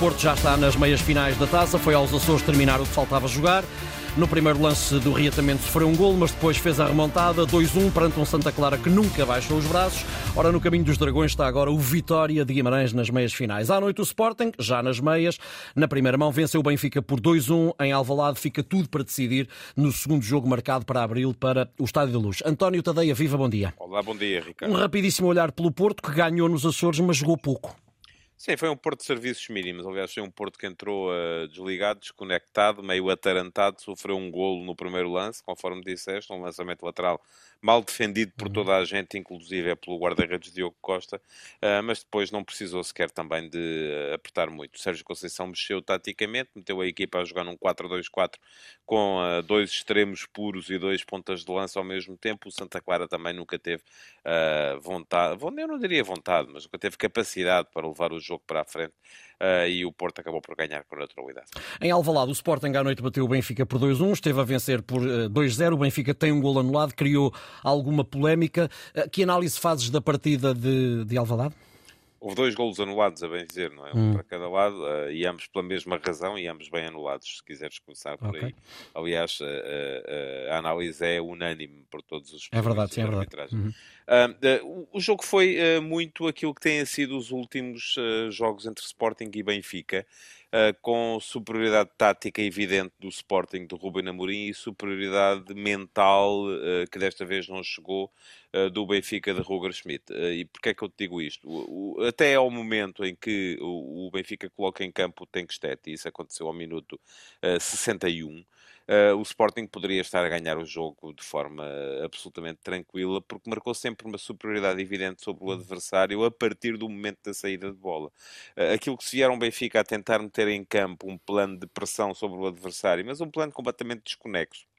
Porto já está nas meias finais da taça, foi aos Açores terminar o que faltava jogar. No primeiro lance do reatamento sofreu um gol, mas depois fez a remontada 2-1 perante um Santa Clara que nunca baixou os braços. Ora, no caminho dos Dragões está agora o Vitória de Guimarães nas meias finais. À noite o Sporting, já nas meias, na primeira mão venceu o Benfica por 2-1 em Alvalade. Fica tudo para decidir no segundo jogo marcado para abril para o Estádio da Luz. António Tadeia, viva, bom dia. Olá, bom dia, Ricardo. Um rapidíssimo olhar pelo Porto que ganhou nos Açores, mas jogou pouco. Sim, foi um Porto de serviços mínimos. Aliás, foi um Porto que entrou uh, desligado, desconectado, meio atarantado, sofreu um golo no primeiro lance, conforme disseste, um lançamento lateral mal defendido por uhum. toda a gente, inclusive é pelo guarda-redes Diogo Costa, uh, mas depois não precisou sequer também de uh, apertar muito. O Sérgio Conceição mexeu taticamente, meteu a equipa a jogar num 4-2-4 com dois extremos puros e dois pontas de lança ao mesmo tempo. O Santa Clara também nunca teve vontade, eu não diria vontade, mas nunca teve capacidade para levar o jogo para a frente uh, e o Porto acabou por ganhar com naturalidade. Em Alvalade, o Sporting à noite bateu o Benfica por 2-1, esteve a vencer por 2-0. Eh, o Benfica tem um gol anulado, criou alguma polémica. Uh, que análise fazes da partida de, de Alvalade? Houve dois golos anulados, a bem dizer, não é? Um hum. para cada lado, uh, e ambos pela mesma razão, e ambos bem anulados, se quiseres começar por okay. aí. Aliás, uh, uh, a análise é unânime por todos os É verdade, sim, é verdade. Uhum. o jogo foi muito aquilo que têm sido os últimos jogos entre Sporting e Benfica. Uh, com superioridade tática evidente do Sporting de Ruben Amorim e superioridade mental uh, que desta vez não chegou uh, do Benfica de Roger Schmidt. e porquê é que eu te digo isto? O, o, até ao momento em que o, o Benfica coloca em campo o Tenkstedt, e isso aconteceu ao minuto 61, uh, o Sporting poderia estar a ganhar o jogo de forma absolutamente tranquila, porque marcou sempre uma superioridade evidente sobre o adversário a partir do momento da saída de bola. Uh, aquilo que se vieram Benfica a tentar meter em campo um plano de pressão sobre o adversário, mas um plano completamente desconexo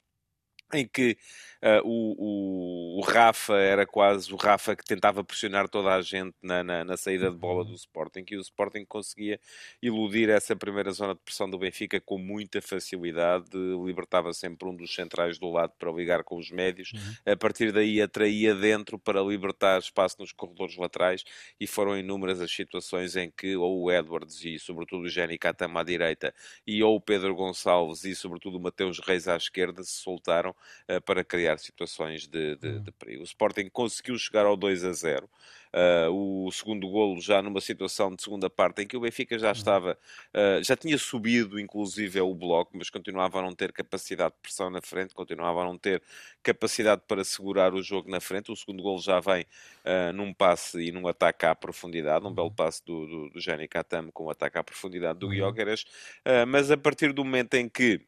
em que uh, o, o, o, Rafa era quase o Rafa que tentava pressionar toda a gente na, na, na, saída de bola do uhum. Sporting, e o Sporting conseguia iludir essa primeira zona de pressão do Benfica com muita facilidade, libertava sempre um dos centrais do lado para ligar com os médios, uhum. a partir daí atraía dentro para libertar espaço nos corredores laterais, e foram inúmeras as situações em que ou o Edwards e sobretudo o Jenny Catama à direita, e ou o Pedro Gonçalves e sobretudo o Mateus Reis à esquerda se soltaram para criar situações de, de, de, perigo. O Sporting conseguiu chegar ao 2 a 0. Uh, o segundo golo já numa situação de segunda parte em que o Benfica já estava, uh, já tinha subido inclusive o bloco, mas continuava a não ter capacidade de pressão na frente, continuava a não ter capacidade para segurar o jogo na frente. O segundo golo já vem uh, num passe e num ataque à profundidade, um belo uhum. passe do, do, do Jenny Katam com um ataque à profundidade do Guiogueras, uhum. mas a partir do momento em que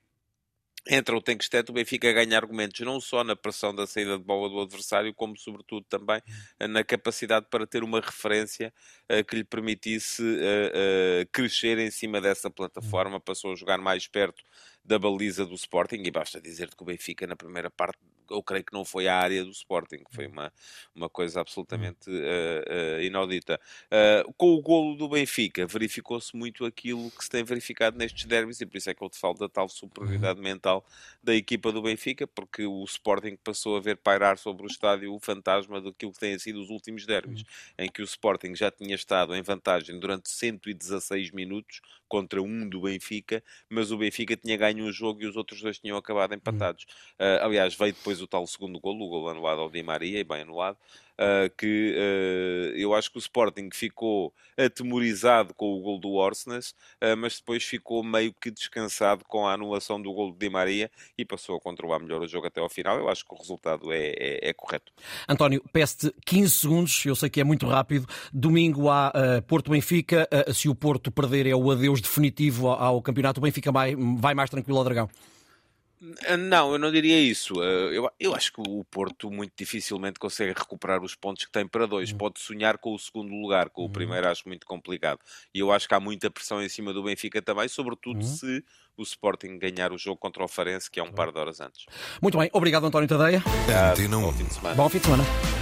entra o Tenkstedt, o Benfica ganha argumentos não só na pressão da saída de bola do adversário, como sobretudo também eh, na capacidade para ter uma referência uh, que lhe permitisse uh, uh, crescer em cima dessa plataforma, passou a jogar mais perto da baliza do Sporting e basta dizer que o Benfica na primeira parte eu creio que não foi a área do Sporting, foi uma, uma coisa absolutamente uh, uh, inaudita. Uh, com o golo do Benfica, verificou-se muito aquilo que se tem verificado nestes derbys, e por isso é que eu te falo da tal superioridade uhum. mental da equipa do Benfica, porque o Sporting passou a ver pairar sobre o estádio o fantasma daquilo que têm sido os últimos derbys, uhum. em que o Sporting já tinha estado em vantagem durante 116 minutos contra um do Benfica, mas o Benfica tinha ganho um jogo e os outros dois tinham acabado empatados. Uh, aliás, veio depois o tal segundo golo, o golo anulado ao Di Maria, e bem anulado, uh, que uh, eu acho que o Sporting ficou atemorizado com o gol do Orsnes, uh, mas depois ficou meio que descansado com a anulação do gol de Di Maria e passou a controlar melhor o jogo até ao final. Eu acho que o resultado é, é, é correto. António, peço 15 segundos, eu sei que é muito rápido. Domingo há Porto Benfica. se o Porto perder, é o adeus definitivo ao, campeonato. O Benfica vai, vai mais tranquilo ao Dragão. Ah, não, eu não diria isso. Ah, eu, eu acho que o Porto muito dificilmente consegue recuperar os pontos que tem para dois. Uhum. Pode sonhar com o segundo lugar, com o uhum. primeiro acho muito complicado. E eu acho que há muita pressão em cima do Benfica também, sobretudo uhum. se o Sporting ganhar o jogo contra o Farense, que é um par de horas antes. Muito bem, obrigado António Tadeia. Obrigado. Bom fim de semana. Bom fim de semana.